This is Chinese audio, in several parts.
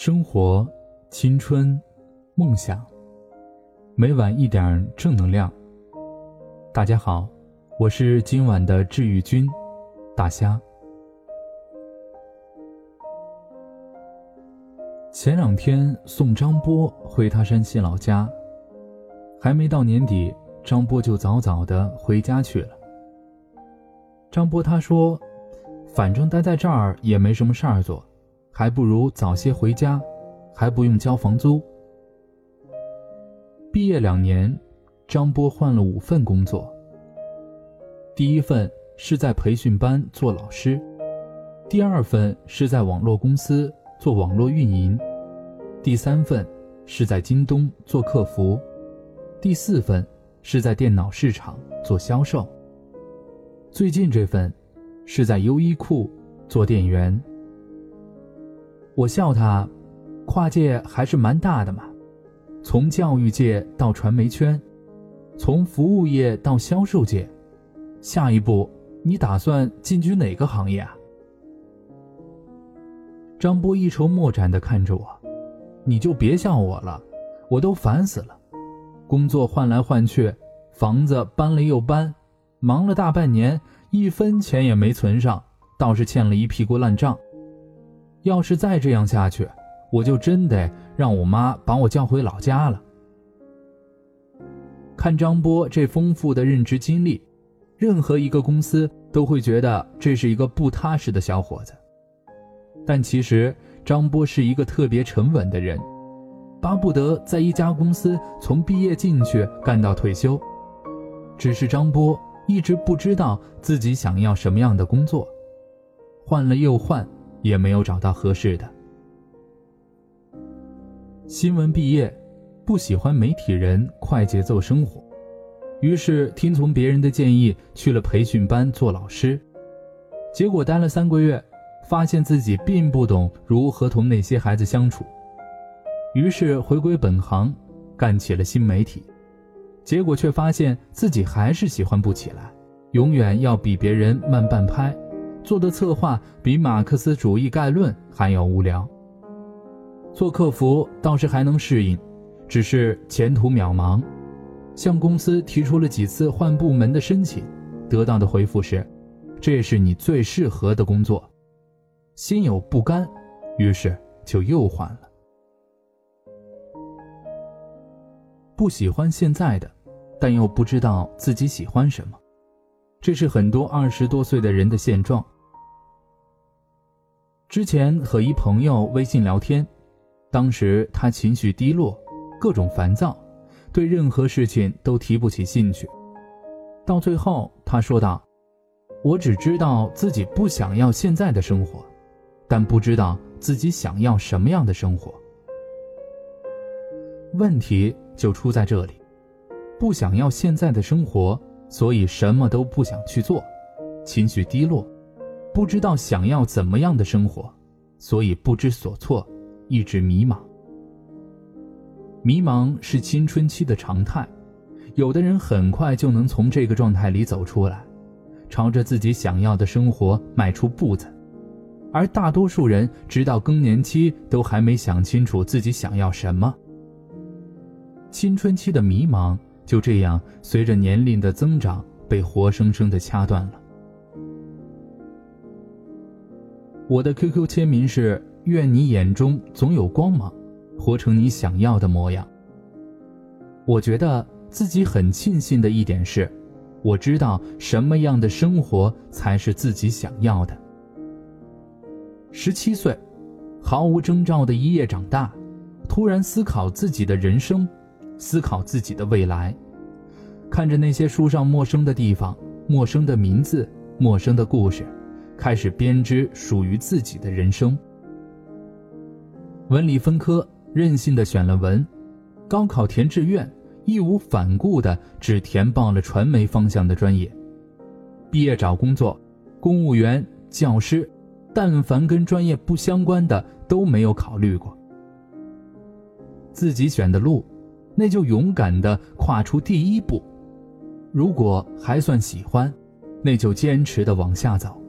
生活、青春、梦想，每晚一点正能量。大家好，我是今晚的治愈君，大虾。前两天送张波回他山西老家，还没到年底，张波就早早的回家去了。张波他说：“反正待在这儿也没什么事儿做，还不如早些回家，还不用交房租。”毕业两年，张波换了五份工作。第一份是在培训班做老师，第二份是在网络公司做网络运营，第三份是在京东做客服，第四份是在电脑市场做销售。最近这份，是在优衣库做店员。我笑他，跨界还是蛮大的嘛，从教育界到传媒圈，从服务业到销售界，下一步你打算进军哪个行业啊？张波一筹莫展地看着我，你就别笑我了，我都烦死了，工作换来换去，房子搬了又搬。忙了大半年，一分钱也没存上，倒是欠了一屁股烂账。要是再这样下去，我就真得让我妈把我叫回老家了。看张波这丰富的任职经历，任何一个公司都会觉得这是一个不踏实的小伙子。但其实张波是一个特别沉稳的人，巴不得在一家公司从毕业进去干到退休。只是张波。一直不知道自己想要什么样的工作，换了又换，也没有找到合适的。新闻毕业，不喜欢媒体人快节奏生活，于是听从别人的建议去了培训班做老师。结果待了三个月，发现自己并不懂如何同那些孩子相处，于是回归本行，干起了新媒体。结果却发现自己还是喜欢不起来，永远要比别人慢半拍，做的策划比马克思主义概论还要无聊。做客服倒是还能适应，只是前途渺茫。向公司提出了几次换部门的申请，得到的回复是：“这是你最适合的工作。”心有不甘，于是就又换了。不喜欢现在的。但又不知道自己喜欢什么，这是很多二十多岁的人的现状。之前和一朋友微信聊天，当时他情绪低落，各种烦躁，对任何事情都提不起兴趣。到最后，他说道：“我只知道自己不想要现在的生活，但不知道自己想要什么样的生活。”问题就出在这里。不想要现在的生活，所以什么都不想去做，情绪低落，不知道想要怎么样的生活，所以不知所措，一直迷茫。迷茫是青春期的常态，有的人很快就能从这个状态里走出来，朝着自己想要的生活迈出步子，而大多数人直到更年期都还没想清楚自己想要什么。青春期的迷茫。就这样，随着年龄的增长，被活生生的掐断了。我的 QQ 签名是“愿你眼中总有光芒，活成你想要的模样”。我觉得自己很庆幸的一点是，我知道什么样的生活才是自己想要的。十七岁，毫无征兆的一夜长大，突然思考自己的人生。思考自己的未来，看着那些书上陌生的地方、陌生的名字、陌生的故事，开始编织属于自己的人生。文理分科，任性的选了文，高考填志愿，义无反顾的只填报了传媒方向的专业。毕业找工作，公务员、教师，但凡跟专业不相关的都没有考虑过。自己选的路。那就勇敢的跨出第一步，如果还算喜欢，那就坚持的往下走。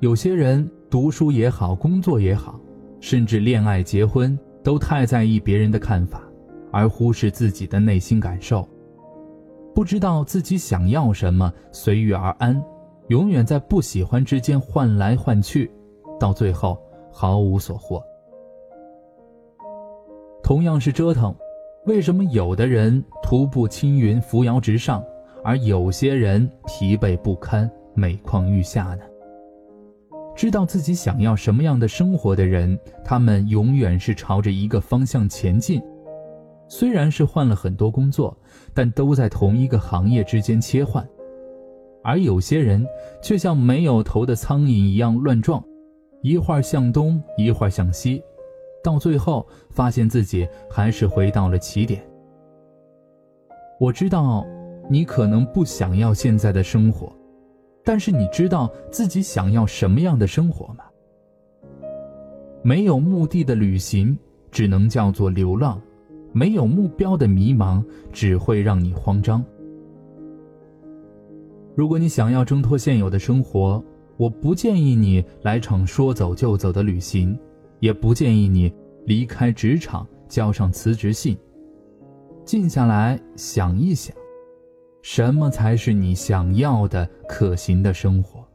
有些人读书也好，工作也好，甚至恋爱、结婚，都太在意别人的看法，而忽视自己的内心感受。不知道自己想要什么，随遇而安，永远在不喜欢之间换来换去，到最后毫无所获。同样是折腾，为什么有的人徒步青云、扶摇直上，而有些人疲惫不堪、每况愈下呢？知道自己想要什么样的生活的人，他们永远是朝着一个方向前进。虽然是换了很多工作，但都在同一个行业之间切换，而有些人却像没有头的苍蝇一样乱撞，一会儿向东，一会儿向西，到最后发现自己还是回到了起点。我知道，你可能不想要现在的生活，但是你知道自己想要什么样的生活吗？没有目的的旅行，只能叫做流浪。没有目标的迷茫只会让你慌张。如果你想要挣脱现有的生活，我不建议你来场说走就走的旅行，也不建议你离开职场交上辞职信。静下来想一想，什么才是你想要的可行的生活？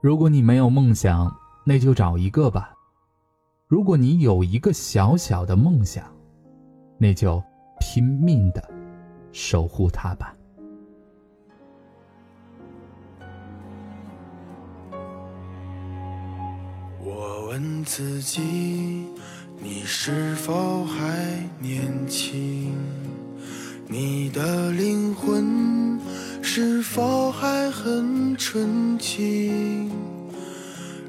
如果你没有梦想，那就找一个吧。如果你有一个小小的梦想，那就拼命的守护它吧。自己，你是否还年轻？你的灵魂是否还很纯净？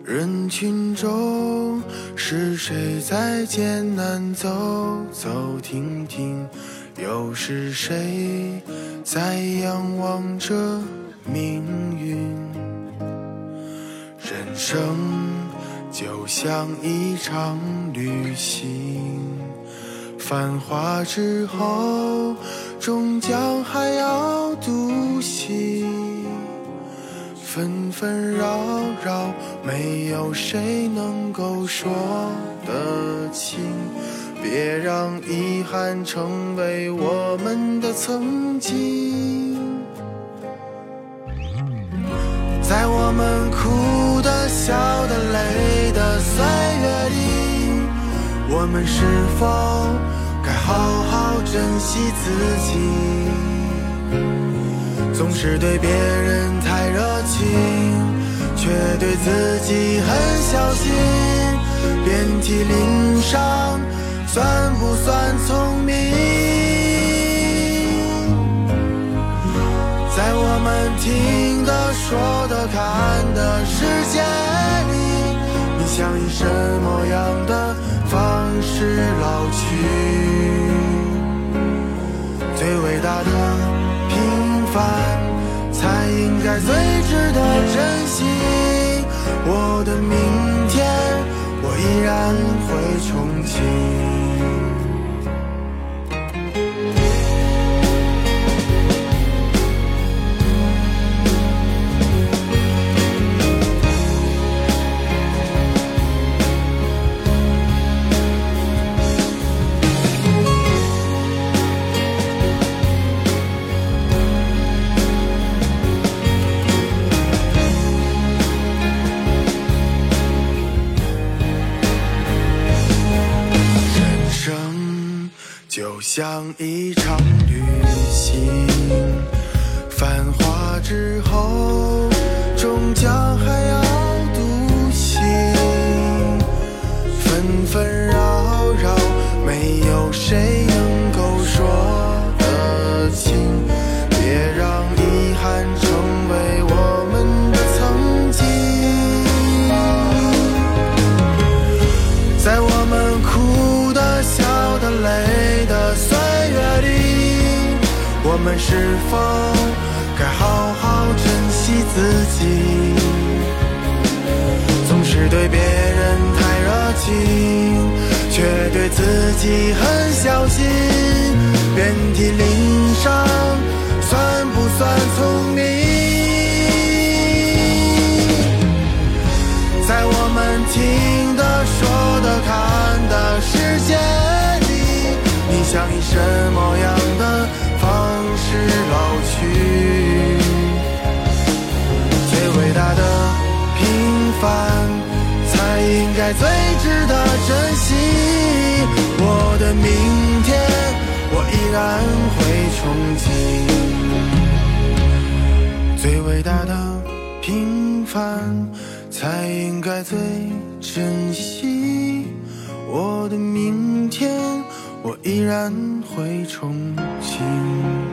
人群中是谁在艰难走走停停？又是谁在仰望着命运？人生就像一场旅行，繁华之后，终将还要独行。纷纷扰扰，没有谁能够说得清。别让遗憾成为我们的曾经。我们哭的、笑的、累的岁月里，我们是否该好好珍惜自己？总是对别人太热情，却对自己很小心。遍体鳞伤，算不算聪明？在我们听、说的、看的世界里，你想以什么样的方式老去？最伟大的平凡。才应该最值得珍惜。我的明天，我依然会憧憬。像一场旅行，繁华之后，终将还要独行。纷纷扰扰，没有谁能够说得清。别让遗憾成为我们的曾经，在我们哭的、笑的、累们是否该好好珍惜自己？总是对别人太热情，却对自己很小心，遍体鳞伤，算不算聪明？在我们听的、说的、看的世界里，你想以什么样？最值得珍惜。我的明天，我依然会憧憬。最伟大的平凡，才应该最珍惜。我的明天，我依然会憧憬。